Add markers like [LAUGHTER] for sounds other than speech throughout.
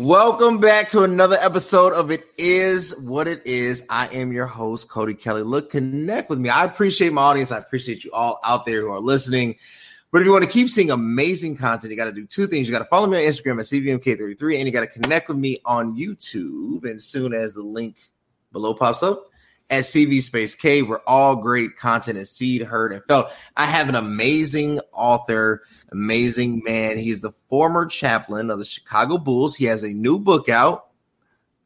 Welcome back to another episode of It Is What It Is. I am your host, Cody Kelly. Look, connect with me. I appreciate my audience. I appreciate you all out there who are listening. But if you want to keep seeing amazing content, you got to do two things. You got to follow me on Instagram at CVMK33 and you got to connect with me on YouTube. And soon as the link below pops up, at CV Space K, where all great content is seed, heard, and felt. I have an amazing author, amazing man. He's the former chaplain of the Chicago Bulls. He has a new book out,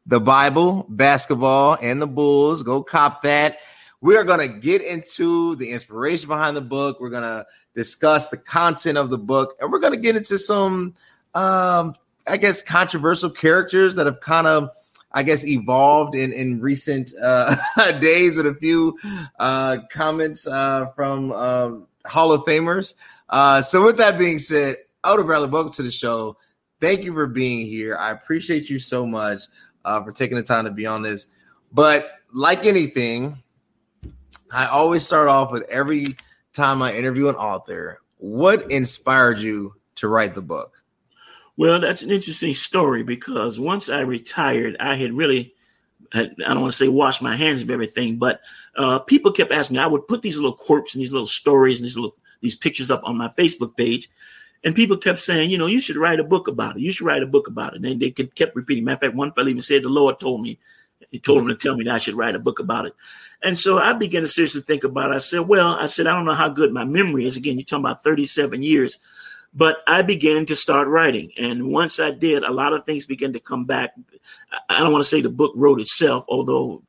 The Bible, Basketball, and the Bulls. Go cop that. We are going to get into the inspiration behind the book. We're going to discuss the content of the book, and we're going to get into some, um, I guess, controversial characters that have kind of I guess, evolved in in recent uh, [LAUGHS] days with a few uh, comments uh, from uh, Hall of Famers. Uh, so, with that being said, Elder Bradley, welcome to the show. Thank you for being here. I appreciate you so much uh, for taking the time to be on this. But like anything, I always start off with every time I interview an author. What inspired you to write the book? Well, that's an interesting story because once I retired, I had really, I don't want to say wash my hands of everything, but uh, people kept asking me. I would put these little quirks and these little stories and these little these pictures up on my Facebook page, and people kept saying, you know, you should write a book about it. You should write a book about it. And they kept repeating. Matter of fact, one fellow even said, the Lord told me, he told him to tell me that I should write a book about it. And so I began to seriously think about it. I said, well, I said, I don't know how good my memory is. Again, you're talking about 37 years. But I began to start writing. And once I did, a lot of things began to come back. I don't want to say the book wrote itself, although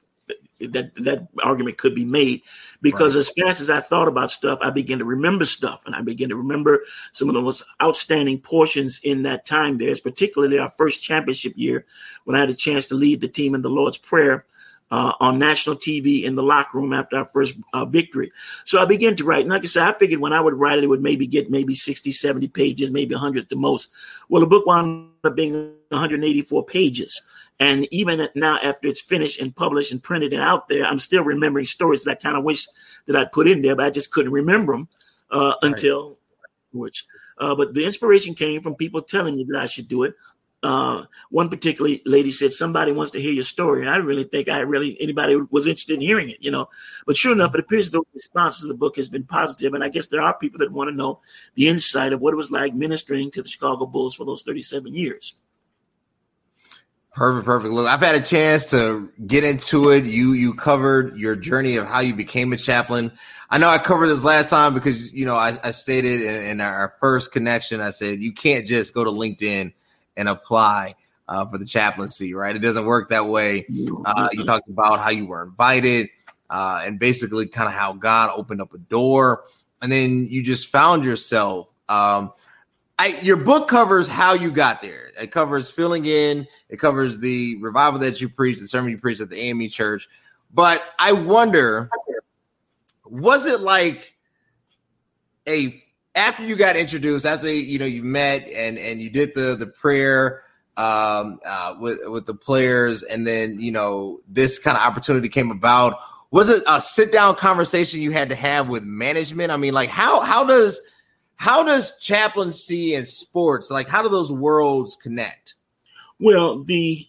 that that argument could be made because right. as fast as I thought about stuff, I began to remember stuff, and I began to remember some of the most outstanding portions in that time. There's particularly our first championship year when I had a chance to lead the team in the Lord's Prayer uh, on national TV in the locker room after our first uh, victory. So I began to write. And like I said, I figured when I would write it, it would maybe get maybe 60, 70 pages, maybe 100 at the most. Well, the book wound up being 184 pages. And even now, after it's finished and published and printed and out there, I'm still remembering stories that I kind of wish that I'd put in there, but I just couldn't remember them uh, right. until which. Uh, but the inspiration came from people telling me that I should do it uh, one particular lady said somebody wants to hear your story. And I really think I really anybody was interested in hearing it, you know. But sure enough, it appears the response to the book has been positive, and I guess there are people that want to know the insight of what it was like ministering to the Chicago Bulls for those 37 years. Perfect, perfect. Look, I've had a chance to get into it. You you covered your journey of how you became a chaplain. I know I covered this last time because you know I, I stated in, in our first connection. I said you can't just go to LinkedIn and apply uh, for the chaplaincy, right? It doesn't work that way. Uh, you talked about how you were invited uh, and basically kind of how God opened up a door. And then you just found yourself. Um, I, your book covers how you got there. It covers filling in. It covers the revival that you preached, the sermon you preached at the AME church. But I wonder, was it like a after you got introduced, after you know you met and and you did the the prayer um, uh, with with the players, and then you know this kind of opportunity came about. Was it a sit down conversation you had to have with management? I mean, like how how does how does chaplaincy and sports like how do those worlds connect? Well, the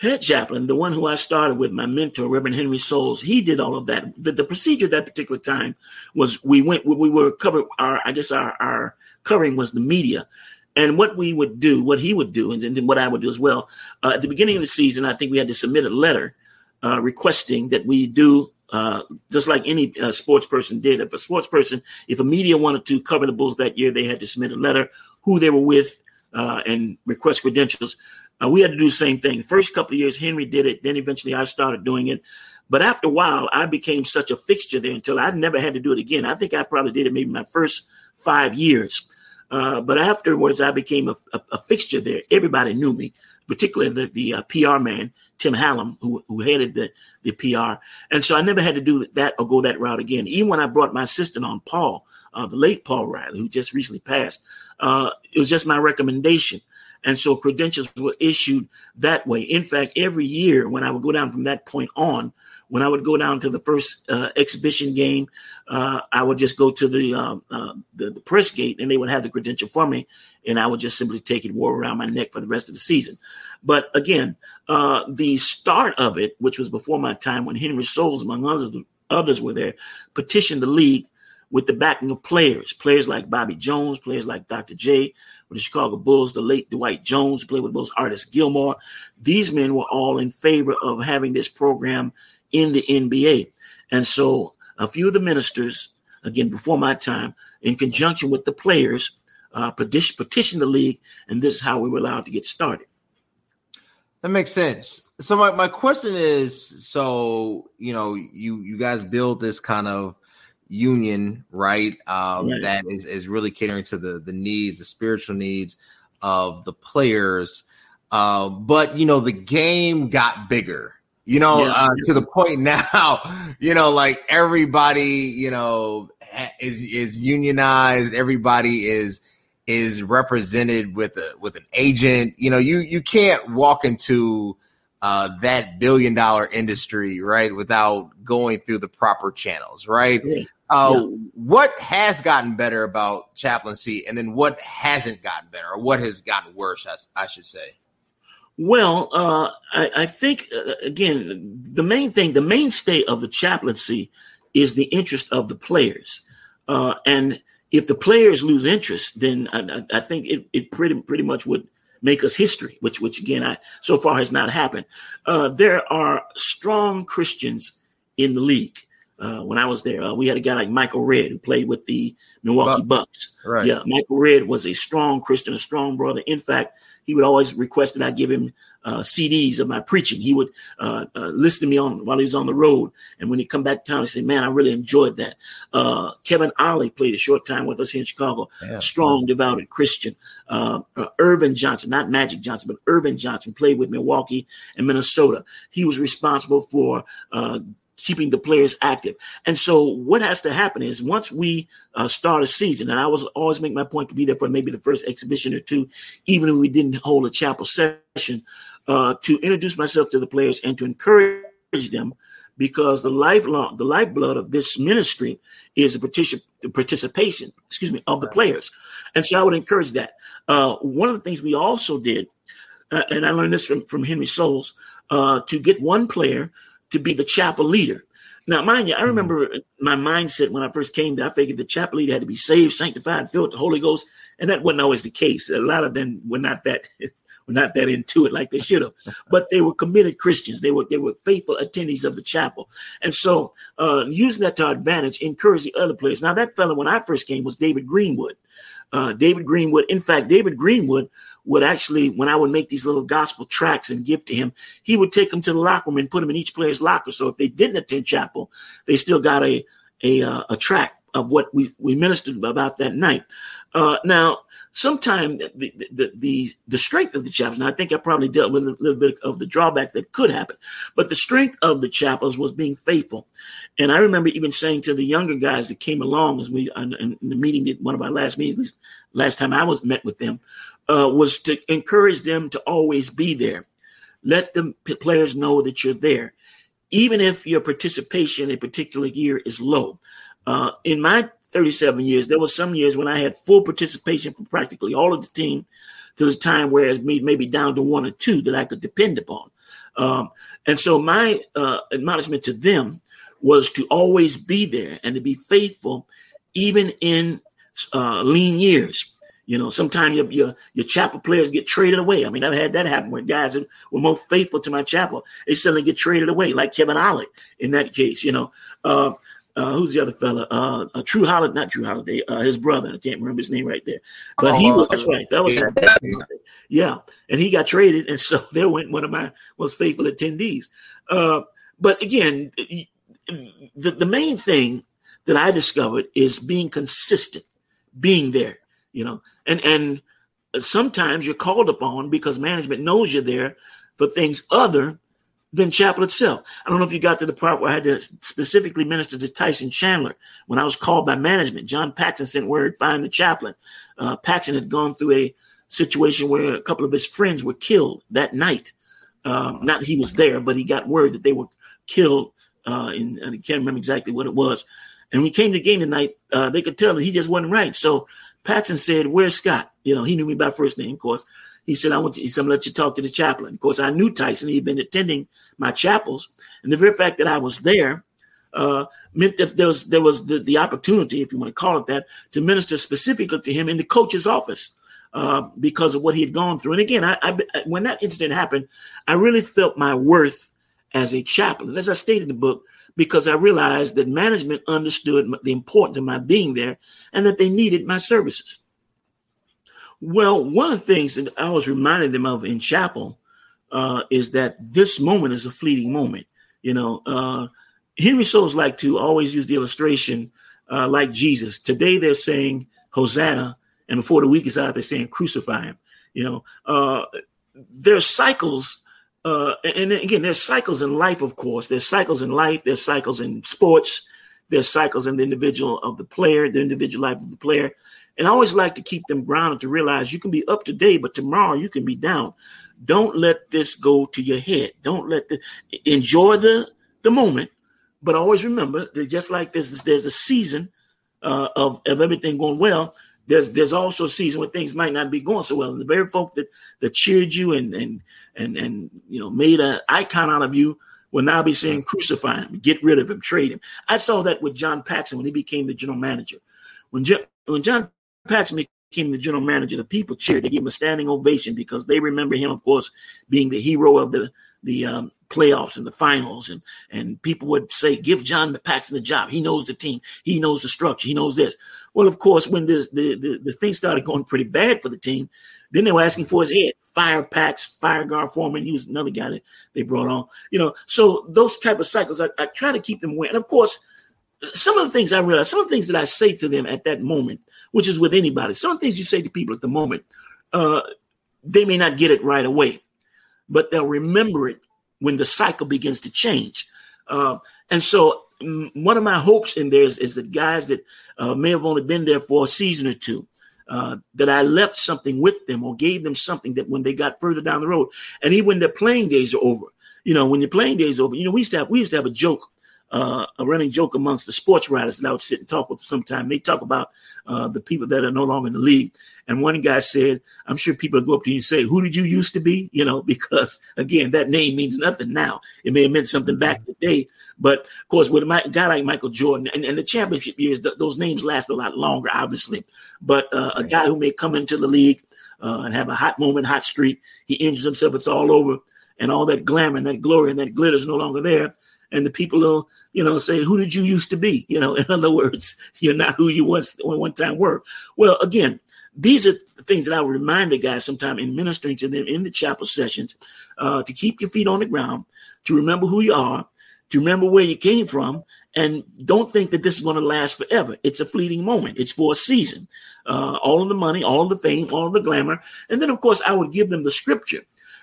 head chaplain, the one who I started with, my mentor, Reverend Henry Soles, he did all of that. The, the procedure at that particular time was we went, we were covered, our, I guess our, our covering was the media. And what we would do, what he would do, and then what I would do as well, uh, at the beginning of the season, I think we had to submit a letter uh, requesting that we do uh, just like any uh, sports person did. If a sports person, if a media wanted to cover the Bulls that year, they had to submit a letter, who they were with, uh, and request credentials. Uh, we had to do the same thing. First couple of years, Henry did it. Then eventually I started doing it. But after a while, I became such a fixture there until I never had to do it again. I think I probably did it maybe my first five years. Uh, but afterwards, I became a, a, a, fixture there. Everybody knew me, particularly the, the uh, PR man, Tim Hallam, who, who headed the, the PR. And so I never had to do that or go that route again. Even when I brought my assistant on, Paul, uh, the late Paul Riley, who just recently passed, uh, it was just my recommendation. And so credentials were issued that way. In fact, every year when I would go down from that point on, when I would go down to the first uh, exhibition game, uh, I would just go to the, uh, uh, the, the press gate, and they would have the credential for me, and I would just simply take it, wore around my neck for the rest of the season. But again, uh, the start of it, which was before my time, when Henry Soles, among others, others were there, petitioned the league with the backing of players, players like Bobby Jones, players like Dr. J with the Chicago Bulls, the late Dwight Jones, played with those Artis Gilmore. These men were all in favor of having this program in the NBA. And so a few of the ministers, again, before my time, in conjunction with the players, uh, petition, petitioned the league, and this is how we were allowed to get started. That makes sense. So my, my question is, so you know, you you guys build this kind of union, right? Um, right. That is is really catering to the the needs, the spiritual needs of the players. Uh, but you know, the game got bigger, you know, yeah. uh, to the point [LAUGHS] now, you know, like everybody, you know, is is unionized. Everybody is is represented with a with an agent. You know, you you can't walk into uh, that billion dollar industry right without going through the proper channels, right? Yeah. Uh, yeah. What has gotten better about chaplaincy, and then what hasn't gotten better, or what has gotten worse? I, I should say. Well, uh, I, I, think uh, again, the main thing, the mainstay of the chaplaincy is the interest of the players, uh, and if the players lose interest, then I, I think it, it, pretty pretty much would make us history, which which again, I so far has not happened. Uh, there are strong Christians in the league. Uh, when I was there, uh, we had a guy like Michael Redd who played with the Milwaukee Bucks. Right. Yeah, Michael Redd was a strong Christian, a strong brother. In fact, he would always request that I give him uh, CDs of my preaching. He would uh, uh, listen to me on while he was on the road, and when he come back to town, he said, "Man, I really enjoyed that." Uh, Kevin Ollie played a short time with us here in Chicago. Yeah. Strong, devoted Christian. Uh, uh, Ervin Johnson, not Magic Johnson, but Ervin Johnson played with Milwaukee and Minnesota. He was responsible for keeping the players active. And so what has to happen is once we uh, start a season, and I was always make my point to be there for maybe the first exhibition or two, even if we didn't hold a chapel session, uh, to introduce myself to the players and to encourage them because the lifelong, the lifeblood of this ministry is the, particip- the participation, excuse me, of the players. And so I would encourage that. Uh, one of the things we also did, uh, and I learned this from, from Henry Soles, uh, to get one player to be the chapel leader. Now, mind you, I mm-hmm. remember my mindset when I first came there. I figured the chapel leader had to be saved, sanctified, filled with the Holy Ghost, and that wasn't always the case. A lot of them were not that [LAUGHS] were not that into it like they should have, [LAUGHS] but they were committed Christians. They were they were faithful attendees of the chapel, and so uh, using that to our advantage, encourage the other players. Now, that fellow when I first came was David Greenwood. Uh, David Greenwood. In fact, David Greenwood would actually, when I would make these little gospel tracks and give to him, he would take them to the locker room and put them in each player's locker. So if they didn't attend chapel, they still got a a, uh, a track of what we, we ministered about that night. Uh, now, sometimes the, the, the, the, strength of the chapels, and I think I probably dealt with a little bit of the drawback that could happen, but the strength of the chapels was being faithful. And I remember even saying to the younger guys that came along as we, in, in the meeting, one of our last meetings, last time I was met with them, uh, was to encourage them to always be there. Let the players know that you're there, even if your participation in a particular year is low. Uh, in my 37 years, there was some years when I had full participation from practically all of the team to the time where it's maybe down to one or two that I could depend upon. Um, and so my uh, admonishment to them was to always be there and to be faithful, even in uh, lean years. You know, sometimes your, your, your chapel players get traded away. I mean, I've had that happen where guys that were more faithful to my chapel, they suddenly get traded away, like Kevin Ollie in that case. You know, uh, uh, who's the other fella? Uh, uh, Jrue Holiday, not Jrue Holiday, uh, his brother. I can't remember his name right there, but oh, he was. That's right. That was yeah. yeah, and he got traded, and so [LAUGHS] there went one of my most faithful attendees. Uh, but again, the the main thing that I discovered is being consistent, being there. You know, and and sometimes you're called upon because management knows you're there for things other than chapel itself. I don't know if you got to the part where I had to specifically minister to Tyson Chandler when I was called by management. John Paxson sent word, find the chaplain. Uh, had gone through a situation where a couple of his friends were killed that night. Um, not he was there, but he got word that they were killed Uh, and, and I can't remember exactly what it was. And we came to the game tonight, uh, they could tell that he just wasn't right. So Paxson said, "Where's Scott?" You know, he knew me by first name, of course. He said, "I want you." He said, "Let you talk to the chaplain." Of course, I knew Tyson. He'd been attending my chapels, and the very fact that I was there uh, meant that there was there was the, the opportunity, if you want to call it that, to minister specifically to him in the coach's office uh, because of what he had gone through. And again, I, I, when that incident happened, I really felt my worth as a chaplain, as I stated in the book, because I realized that management understood the importance of my being there and that they needed my services. Well, one of the things that I was reminding them of in chapel uh, is that this moment is a fleeting moment. You know, uh, Henry Soles like to always use the illustration uh, like Jesus. Today they're saying Hosanna, and before the week is out, they're saying crucify him. You know, uh, there are cycles, uh, and again, there's cycles in life. Of course, there's cycles in life. There's cycles in sports. There's cycles in the individual of the player, the individual life of the player. And I always like to keep them grounded to realize you can be up today, but tomorrow you can be down. Don't let this go to your head. Don't let the enjoy the the moment, but always remember that just like there's there's a season uh, of of everything going well, there's there's also a season where things might not be going so well. And the very folk that that cheered you and and and and you know made an icon out of you will now be saying crucify him, get rid of him, trade him. I saw that with John Paxson when he became the general manager. When John, when John Paxson became the general manager, the people cheered. They gave him a standing ovation because they remember him, of course, being the hero of the the um, playoffs and the finals, and and people would say, "Give John Paxson the job. He knows the team. He knows the structure. He knows this." Well, of course, when this, the, the the thing started going pretty bad for the team, then they were asking for his head. Fire Pax, fire Gar Forman. He was another guy that they brought on. You know, so those type of cycles, I, I try to keep them away. And of course, some of the things I realize, some of the things that I say to them at that moment, which is with anybody, some things you say to people at the moment, uh, they may not get it right away, but they'll remember it when the cycle begins to change. Uh, and so, one of my hopes in there is, is that guys that uh, may have only been there for a season or two, uh, that I left something with them or gave them something that when they got further down the road, and even when their playing days are over, you know, when your playing days over, you know, we used to have we used to have a joke uh, a running joke amongst the sports writers that I would sit and talk with sometime. They talk about uh, the people that are no longer in the league. And one guy said, I'm sure people go up to you and say, Who did you used to be? You know, [LAUGHS] because again, that name means nothing now. It may have meant something back in the day. But of course, with a guy like Michael Jordan and, and the championship years, th- those names last a lot longer, obviously. But uh, a guy who may come into the league uh, and have a hot moment, hot streak, he injures himself, it's all over. And all that glamour and that glory and that glitter is no longer there and the people will, you know, say, "Who did you used to be?" [LAUGHS] You know, in other words, you're not who you once one time were. Well, again, these are things that I would remind the guys sometime in ministering to them in the chapel sessions uh, to keep your feet on the ground, to remember who you are, to remember where you came from, and don't think that this is going to last forever. It's a fleeting moment. It's for a season. Uh, all of the money, all of the fame, all of the glamour, and then of course I would give them the scripture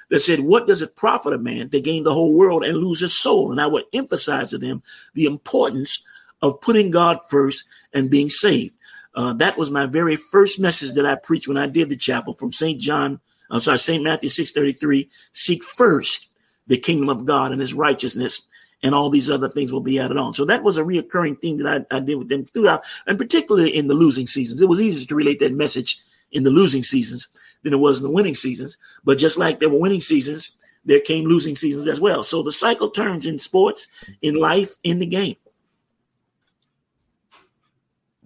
that said, What does it profit a man to gain the whole world and lose his soul? And I would emphasize to them the importance of putting God first and being saved. Uh, that was my very first message that I preached when I did the chapel from St. John, I'm sorry, St. Matthew 6:33. Seek first the kingdom of God and his righteousness, and all these other things will be added on. So that was a reoccurring thing that I, I did with them throughout, and particularly in the losing seasons. It was easy to relate that message in the losing seasons than it was in the winning seasons. But just like there were winning seasons, there came losing seasons as well. So the cycle turns in sports, in life, in the game.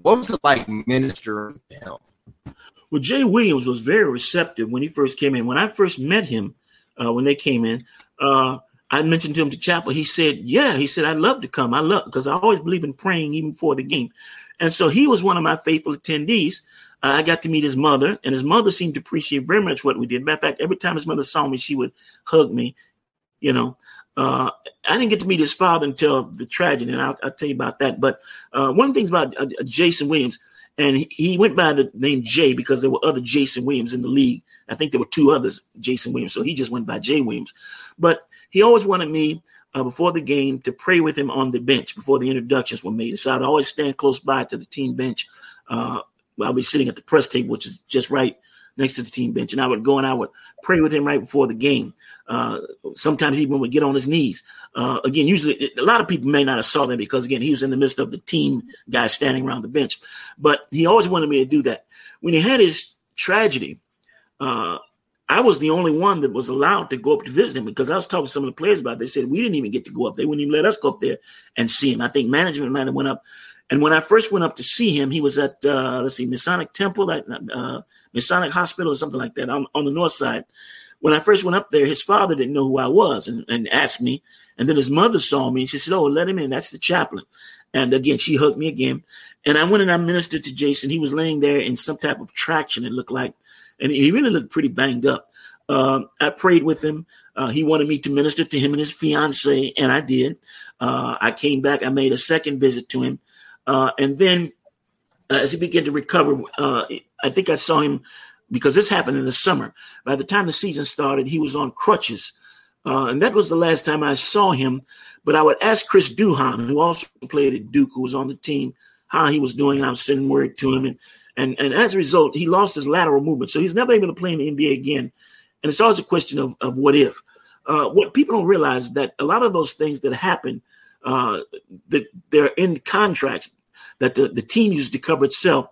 What was it like ministering to him? Well, Jay Williams was very receptive when he first came in. When I first met him, uh, when they came in, uh, I mentioned to him to chapel. He said, "Yeah." He said, "I'd love to come. I love because I always believe in praying even before the game." And so he was one of my faithful attendees. I got to meet his mother, and his mother seemed to appreciate very much what we did. Matter of fact, every time his mother saw me, she would hug me. You know, uh, I didn't get to meet his father until the tragedy, and I'll, I'll tell you about that. But uh, one of the things about uh, Jason Williams, and he, he, went by the name Jay because there were other Jason Williams in the league. I think there were two others, Jason Williams, so he just went by Jay Williams. But he always wanted me uh, before the game to pray with him on the bench before the introductions were made. So I'd always stand close by to the team bench uh, I'll be sitting at the press table, which is just right next to the team bench, and I would go and I would pray with him right before the game. Uh, sometimes even would get on his knees. Uh, again, usually a lot of people may not have saw that because again he was in the midst of the team guys standing around the bench, but he always wanted me to do that. When he had his tragedy, uh, I was the only one that was allowed to go up to visit him because I was talking to some of the players about. It. They said we didn't even get to go up. They wouldn't even let us go up there and see him. I think management might have went up. And when I first went up to see him, he was at uh, let's see, Masonic Temple, uh, Masonic Hospital, or something like that on, on the north side. When I first went up there, his father didn't know who I was and, and asked me. And then his mother saw me and she said, "Oh, let him in. That's the chaplain." And again, she hugged me again. And I went and I ministered to Jason. He was laying there in some type of traction. It looked like, and he really looked pretty banged up. Uh, I prayed with him. Uh, he wanted me to minister to him and his fiance, and I did. Uh, I came back. I made a second visit to him, uh, and then uh, as he began to recover, uh, I think I saw him because this happened in the summer. By the time the season started, he was on crutches, and that was the last time I saw him. But I would ask Chris Duhon, who also played at Duke, who was on the team, how he was doing. I was sending word to him, and and and as a result, he lost his lateral movement, so he's never able to play in the NBA again. And it's always a question of, of what if. Uh, what people don't realize is that a lot of those things that happen, uh, that they're in contracts that the, the team uses to cover itself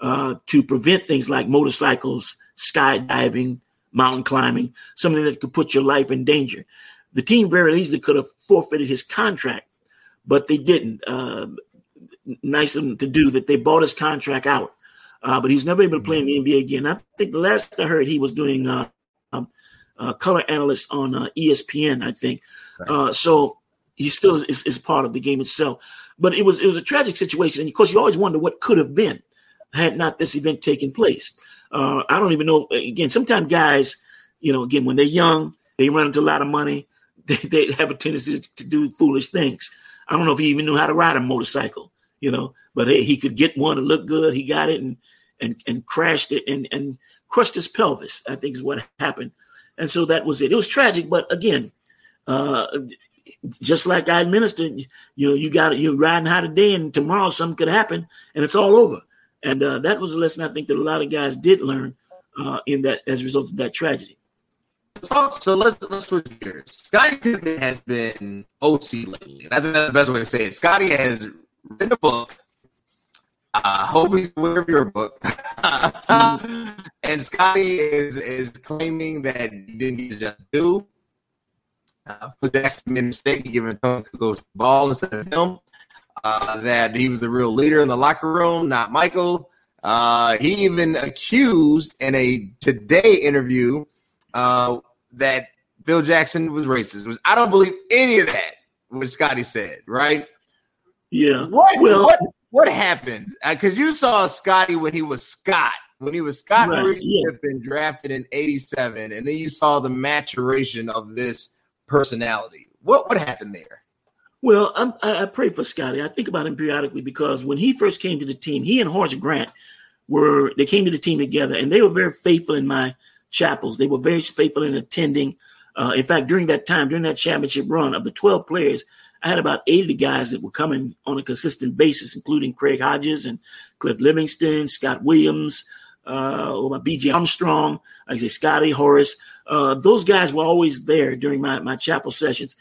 uh, to prevent things like motorcycles, skydiving, mountain climbing, something that could put your life in danger. The team very easily could have forfeited his contract, but they didn't. Uh, nice of them to do that. They bought his contract out, uh, but he's never able to play in the NBA again. I think the last I heard, he was doing uh, uh, color analyst on uh, ESPN, I think. Right. Uh, so he still is, is, part of the game itself. But it was it was a tragic situation, and of course, you always wonder what could have been had not this event taken place. Uh, I don't even know. Again, sometimes guys, you know, again when they're young, they run into a lot of money. [LAUGHS] They, they have a tendency to, do foolish things. I don't know if he even knew how to ride a motorcycle, you know, but hey, he could get one and look good. He got it and and and crashed it and and crushed his pelvis. I think is what happened. And so that was it. It was tragic, but again, uh, just like I administered, you know, you got you're riding high today, and tomorrow something could happen, and it's all over. And uh, that was a lesson I think that a lot of guys did learn uh, in that as a result of that tragedy. So let's let's switch gears. Scottie Pippen has been OC lately, and I think that's the best way to say it. Scotty has written a book uh, hope he's aware of your book. [LAUGHS] and Scotty is is claiming that he didn't just do. Uh, Phil Jackson made a mistake giving Toni Kukoc the ball instead of him. Uh, that he was the real leader in the locker room, not Michael. Uh, he even accused in a Today interview uh, that Phil Jackson was racist. Was I don't believe any of that. What Scotty said, right? Yeah. What? Well, what? what happened? Because uh, you saw Scotty when he was Scott, when he was Scott right, Maurice yeah. Drafted in '87, and then you saw the maturation of this personality. What what happened there? Well, I'm, i pray for Scotty. I think about him periodically because when he first came to the team, he and Horace Grant were they came to the team together, and they were very faithful in my chapels. They were very faithful in attending. Uh, in fact, during that time, during that championship run, of the 12 players, I had about 80 guys that were coming on a consistent basis, including Craig Hodges and Cliff Levingston, Scott Williams, uh, or my BJ Armstrong, I say, Scotty Horace. Uh, those guys were always there during my, my chapel sessions.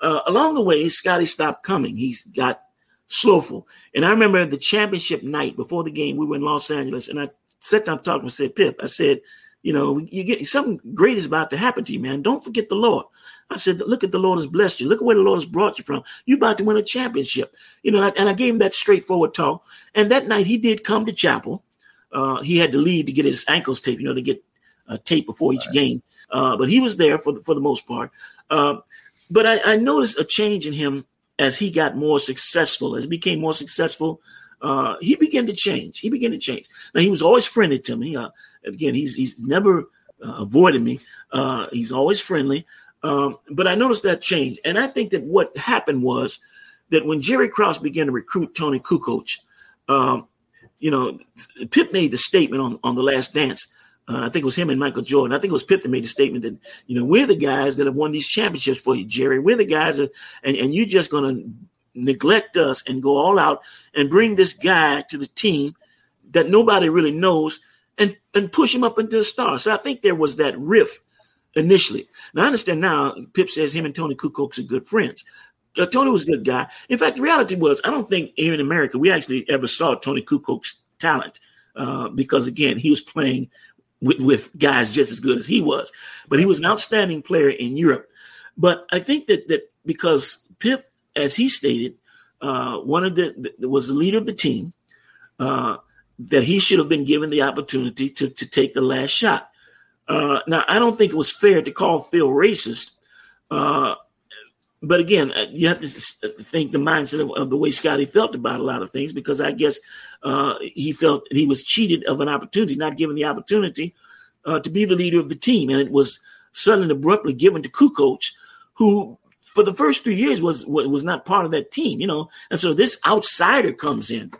Uh, along the way, Scotty stopped coming. He's got slowful. And I remember the championship night before the game, we were in Los Angeles, and I sat down talking and said, Pip, I said, you know, you get something great is about to happen to you, man. Don't forget the Lord. I said, look at the Lord has blessed you. Look at where the Lord has brought you from. You're about to win a championship. You know, and I gave him that straightforward talk. And that night he did come to chapel. Uh, he had to leave to get his ankles taped, you know, to get a tape before each right. game. Uh, but he was there for the, for the most part. Uh, but I, I, noticed a change in him as he got more successful, as he became more successful. Uh, he began to change. He began to change. Now he was always friendly to me. Uh, again, he's he's never uh, avoided me. he's always friendly. Um, but I noticed that change. And I think that what happened was that when Jerry Krause began to recruit Toni Kukoc, um, you know, Pip made the statement on, on the last dance. Uh, I think it was him and Michael Jordan. I think it was Pip that made the statement that, you know, we're the guys that have won these championships for you, Jerry. We're the guys that, and, and you're just going to neglect us and go all out and bring this guy to the team that nobody really knows and and push him up into the stars. So I think there was that rift initially. Now I understand now. Pip says him and Toni Kukoc are good friends. Uh, Toni was a good guy. In fact, the reality was, I don't think here in America we actually ever saw Toni Kukoc's talent uh, because, again, he was playing with, with, guys just as good as he was. But he was an outstanding player in Europe. But I think that that because Pip, as he stated, uh, one of the, was the leader of the team, uh, that he should have been given the opportunity to to take the last shot. Uh, now, I don't think it was fair to call Phil racist uh, but again, uh, you have to think the mindset of, of, the way Scotty felt about a lot of things because I guess uh, he felt he was cheated of an opportunity, not given the opportunity uh, to be the leader of the team, and it was suddenly abruptly given to Kukoc, who for the first three years was was not part of that team, you know. And so this outsider comes in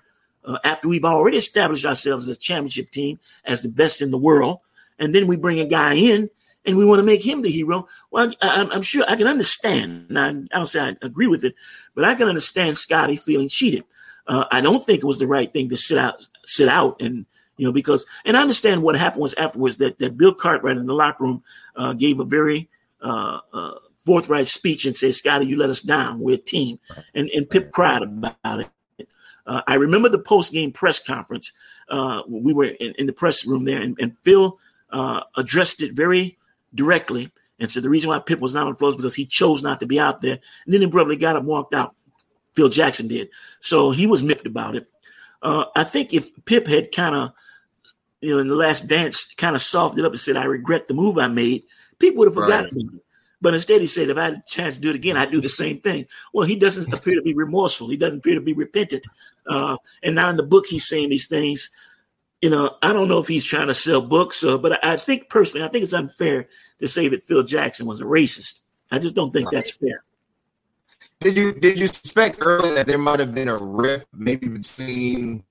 uh, after we've already established ourselves as a championship team as the best in the world, and then we bring a guy in and we want to make him the hero. Well, I, am sure I can understand. Now, I don't say I agree with it, but I can understand Scotty feeling cheated. Uh, I don't think it was the right thing to sit out, sit out, and you know because. And I understand what happened was afterwards that that Bill Cartwright in the locker room uh, gave a very uh, uh forthright speech and said, "Scotty, you let us down. We're a team," and and Pip cried about it. Uh, I remember the post game press conference. Uh, we were in, in, the press room there, and, and Phil addressed it very directly and said the reason why Pip was not on the floor is because he chose not to be out there. And then he abruptly got up walked out. Phil Jackson did. So he was miffed about it. Uh, I think if Pip had kind of, you know, in the last dance, kind of softened up and said, I regret the move I made, people would have forgotten right. But instead, he said, if I had a chance to do it again, I'd do the same thing. Well, he doesn't appear to be remorseful. He doesn't appear to be repentant. Uh, and now in the book, he's saying these things you know, I don't know if he's trying to sell books, uh, but I think personally, I think it's unfair to say that Phil Jackson was a racist. I just don't think right. that's fair. Did you did you suspect earlier that there might have been a rift maybe between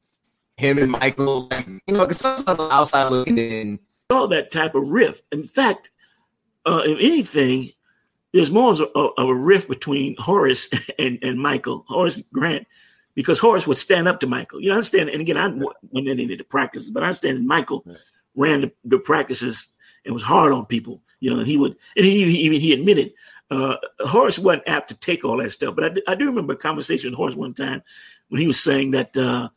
him and Michael? Like, you know, because sometimes outside looking in, all that type of rift. In fact, uh, if anything, there's more of a, of a rift between Horace [LAUGHS] and, and Michael. Horace Grant because Horace would stand up to Michael. You know, I understand. And again, I went into the practices, but I understand Michael ran the, the, practices and was hard on people. You know, and he would, and he even he admitted uh, Horace wasn't apt to take all that stuff. But I, I do remember a conversation with Horace one time when he was saying that uh,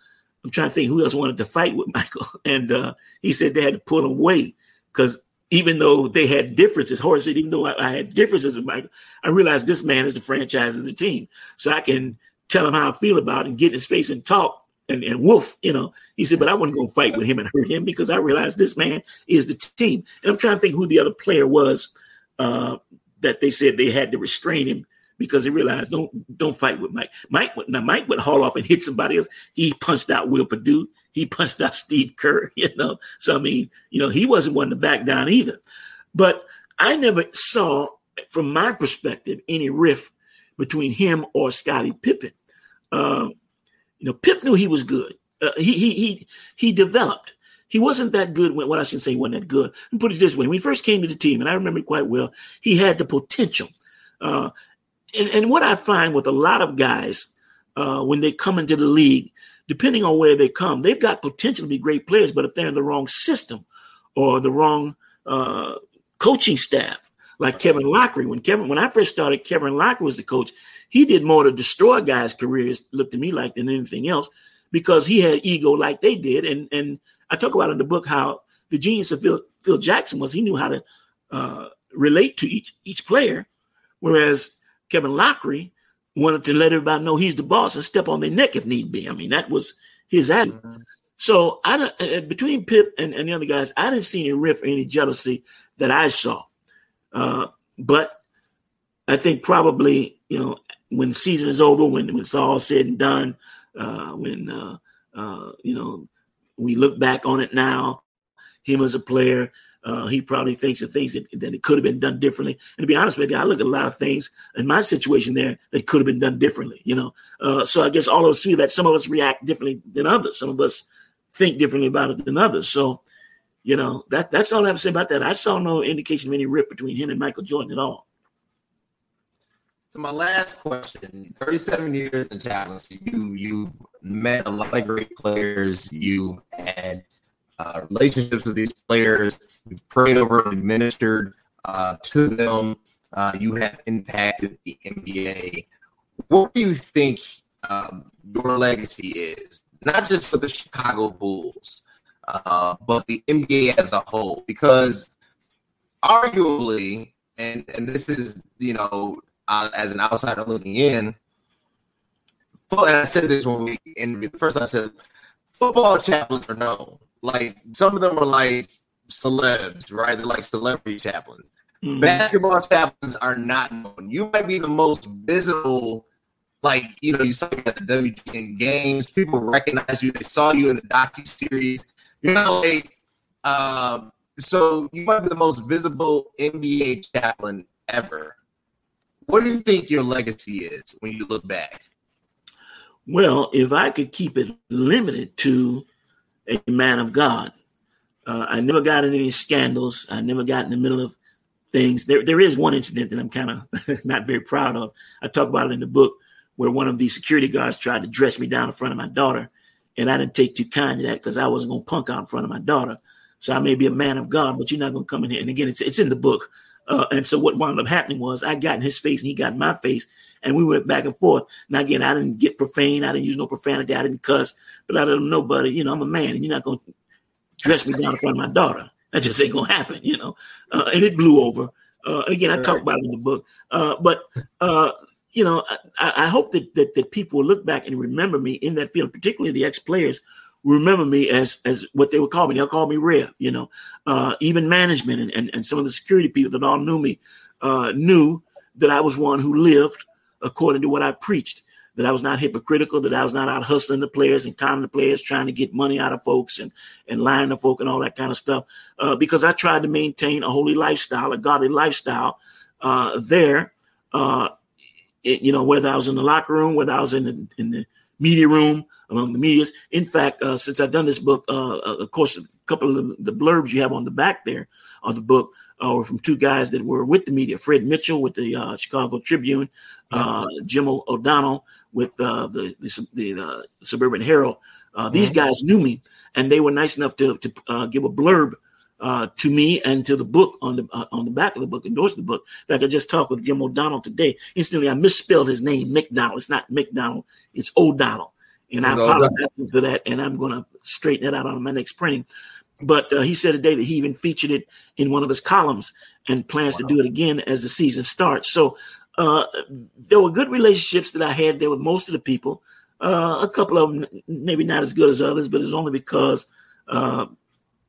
I'm trying to think who else wanted to fight with [LAUGHS] Michael, and uh, he said they had to pull him away because even though they had differences, Horace said, even though I, I, had differences with Michael, I realized this man is the franchise of the team. So I can tell him how I feel about it and get in his face and talk and, and woof, you know. He said, but I wouldn't go fight with him and hurt him because I realized this man is the team. And I'm trying to think who the other player was uh, that they said they had to restrain him because they realized don't don't fight with Mike. Mike now Mike would haul off and hit somebody else. He punched out Will Perdue. He punched out [LAUGHS] Steve Kerr, [LAUGHS] you know. So I mean, you know, he wasn't one to back down either. But I never saw, from my perspective, any rift between him or Scottie Pippen. Uh, you know, Pip knew he was good. Uh, he he he he developed. He wasn't that good when what I should say wasn't that good. And put it this way: when he first came to the team, and I remember quite well, he had the potential. Uh, and, and what I find with a lot of guys uh, when they come into the league, depending on where they come, they've got potential to be great players, but if they're in the wrong system or the wrong uh, coaching staff, like Kevin Loughery, When Kevin, when I first started, Kevin Loughery was the coach. He did more to destroy guys' careers, looked to me like than anything else, because he had ego like they did. And and I talk about in the book how the genius of Phil, Phil Jackson was he knew how to uh, relate to each each player, whereas Kevin Loughery wanted to let everybody know he's the boss and step on their neck if need be. I mean that was his attitude. Mm-hmm. So I uh, between Pip and, and the other guys, I didn't see any rift or any jealousy that I saw. Uh, but I think probably, you know, when the season is over, when, when it's all said and done, uh, when, uh, uh, you know, we look back on it now, him as a player, uh, he probably thinks of things that, that it could have been done differently. And to be honest with you, I look at a lot of things in my situation there that could have been done differently, you know. Uh, so I guess all of us feel that some of us react differently than others. Some of us think differently about it than others. So you know, that that's all I have to say about that. I saw no indication of any rift between him and Michael Jordan at all. So my last question: Thirty-seven years in chaplaincy, you you met a lot of great players. You had uh, relationships with these players. You've prayed over and ministered uh, to them. Uh, you have impacted the NBA. What do you think um, your legacy is? Not just for the Chicago Bulls, uh, but the NBA as a whole. Because arguably, and and this is you know uh, as an outsider looking in, and I said this when we interviewed. First, I said football chaplains are known. Like some of them are like celebs, right? They're like celebrity chaplains. Mm-hmm. Basketball chaplains are not known. You might be the most visible, like you know, you saw you at the WGN games. People recognize you. They saw you in the docu series. You know, like um, so you might be the most visible NBA chaplain ever. What do you think your legacy is when you look back? Well, if I could keep it limited to a man of God, uh, I never got in any scandals. I never got in the middle of things. There, there is one incident that I'm kind of [LAUGHS] not very proud of. I talk about it in the book where one of the security guards tried to dress me down in front of my daughter, and I didn't take too kind to that because I wasn't going to punk out in front of my daughter. So I may be a man of God, but you're not going to come in here. And again, it's it's in the book. Uh, and so what wound up happening was I got in his face and he got in my face, and we went back and forth. Now again, I didn't get profane, I didn't use no profanity, I didn't cuss, but I don't know, buddy, you know, I'm a man, and you're not gonna dress me down in front of my daughter. That just ain't gonna happen, you know. Uh, and it blew over. Uh, again, I talk about it in the book, uh, but uh, you know, I, I hope that, that that people will look back and remember me in that field, particularly the ex players remember me as as what they would call me. They'll call me Rev, you know. Uh, even management and, and, and some of the security people that all knew me uh, knew that I was one who lived according to what I preached. That I was not hypocritical, that I was not out hustling the players and conning the players, trying to get money out of folks and, and lying to folk and all that kind of stuff. Uh, because I tried to maintain a holy lifestyle, a godly lifestyle uh, there. Uh, it, you know, whether I was in the locker room, whether I was in the in the media room, among the medias. In fact, uh, since I've done this book, uh, uh, of course, a couple of the blurbs you have on the back there of the book uh, were from two guys that were with the media: Fred Mitchell with the uh, Chicago Tribune, uh, Jim O'Donnell with uh, the the, the uh, Suburban Herald. Uh, these mm-hmm. guys knew me, and they were nice enough to to uh, give a blurb uh, to me and to the book on the uh, on the back of the book, endorse the book. In fact, I just talked with Jim O'Donnell today. Instantly, I misspelled his name, McDonald. It's not McDonald, it's O'Donnell. And I apologize for that, and I'm going to straighten that out on my next printing. But uh, he said today that he even featured it in one of his columns and plans wow. to do it again as the season starts. So uh, there were good relationships that I had there with most of the people. Uh, a couple of them maybe not as good as others, but it's only because uh,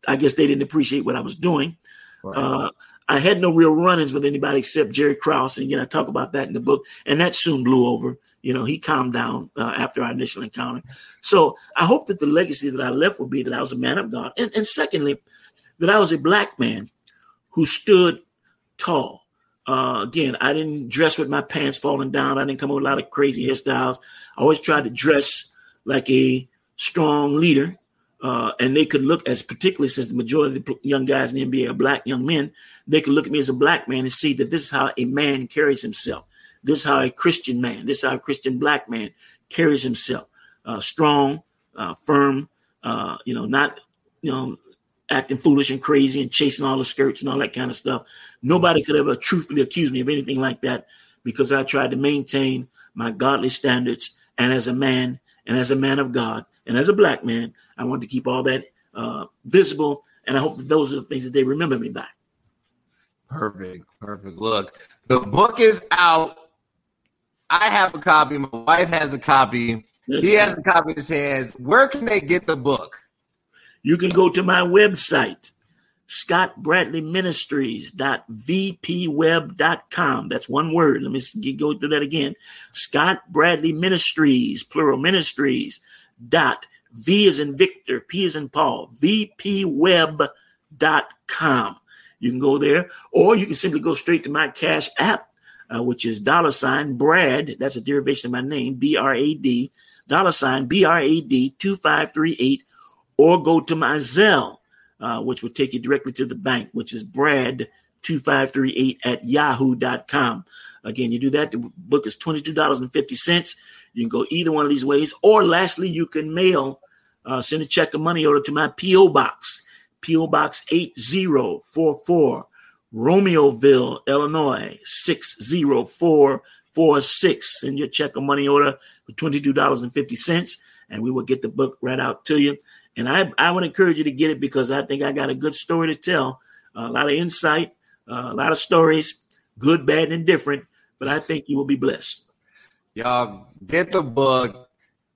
I guess they didn't appreciate what I was doing. Right. Uh, I had no real run-ins with anybody except Jerry Krause, and again, I talk about that in the book, and that soon blew over. You know, he calmed down uh, after our initial encounter. So I hope that the legacy that I left will be that I was a man of God, and, and secondly, that I was a black man who stood tall. Uh, again, I didn't dress with my pants falling down. I didn't come up with a lot of crazy hairstyles. I always tried to dress like a strong leader uh, and they could look as particularly since the majority of the young guys in the NBA are black young men, they could look at me as a black man and see that this is how a man carries himself. This is how a Christian man, this is how a Christian black man carries himself. Uh, strong, uh, firm, uh, you know, not, you know, acting foolish and crazy and chasing all the skirts and all that kind of stuff. Nobody could ever truthfully accuse me of anything like that because I tried to maintain my godly standards and as a man and as a man of God and as a black man, I wanted to keep all that uh, visible. And I hope that those are the things that they remember me by. Perfect. Perfect. Look, the book is out. I have a copy. My wife has a copy. he has a copy in his hands. Where can they get the book? You can go to my website, Scott Bradley Ministries.vpweb.com. That's one word. Let me go through that again. Scott Bradley Ministries, plural ministries dot V is in Victor, P is in Paul, vpweb.com. You can go there, or you can simply go straight to my Cash app, uh, which is dollar sign Brad. That's a derivation of my name, B R A D, dollar sign B R A D 2538, or go to my Zelle, uh, which will take you directly to the bank, which is Brad 2538 at yahoo.com. Again, you do that. The book is $22.50. You can go either one of these ways. Or lastly, you can mail uh, send a check of money order to my P.O. Box, P.O. Box 8044, Romeoville, Illinois, 60446. Send your check of money order for $22.50, and we will get the book right out to you. And I, I would encourage you to get it because I think I got a good story to tell, a lot of insight, uh, a lot of stories, good, bad, and different. But I think you will be blessed. Y'all get the book,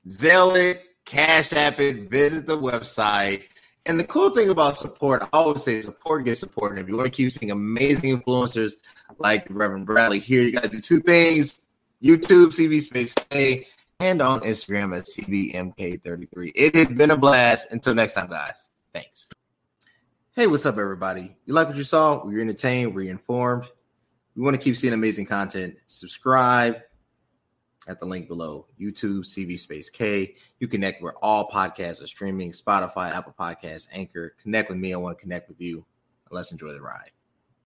Zelle it, Cash App it, visit the website. And the cool thing about support, I always say support gets support. And if you want to keep seeing amazing influencers like Reverend Bradley here, you got to do two things YouTube, CV Space K, and on Instagram at CBMK33. It has been a blast. Until next time, guys. Thanks. Hey, what's up, everybody? You like what you saw? Were you entertained? we're informed? We want to keep seeing amazing content. Subscribe at the link below YouTube, CV Space K. You connect where all podcasts are streaming Spotify, Apple Podcasts, Anchor. Connect with me. I want to connect with you. Let's enjoy the ride.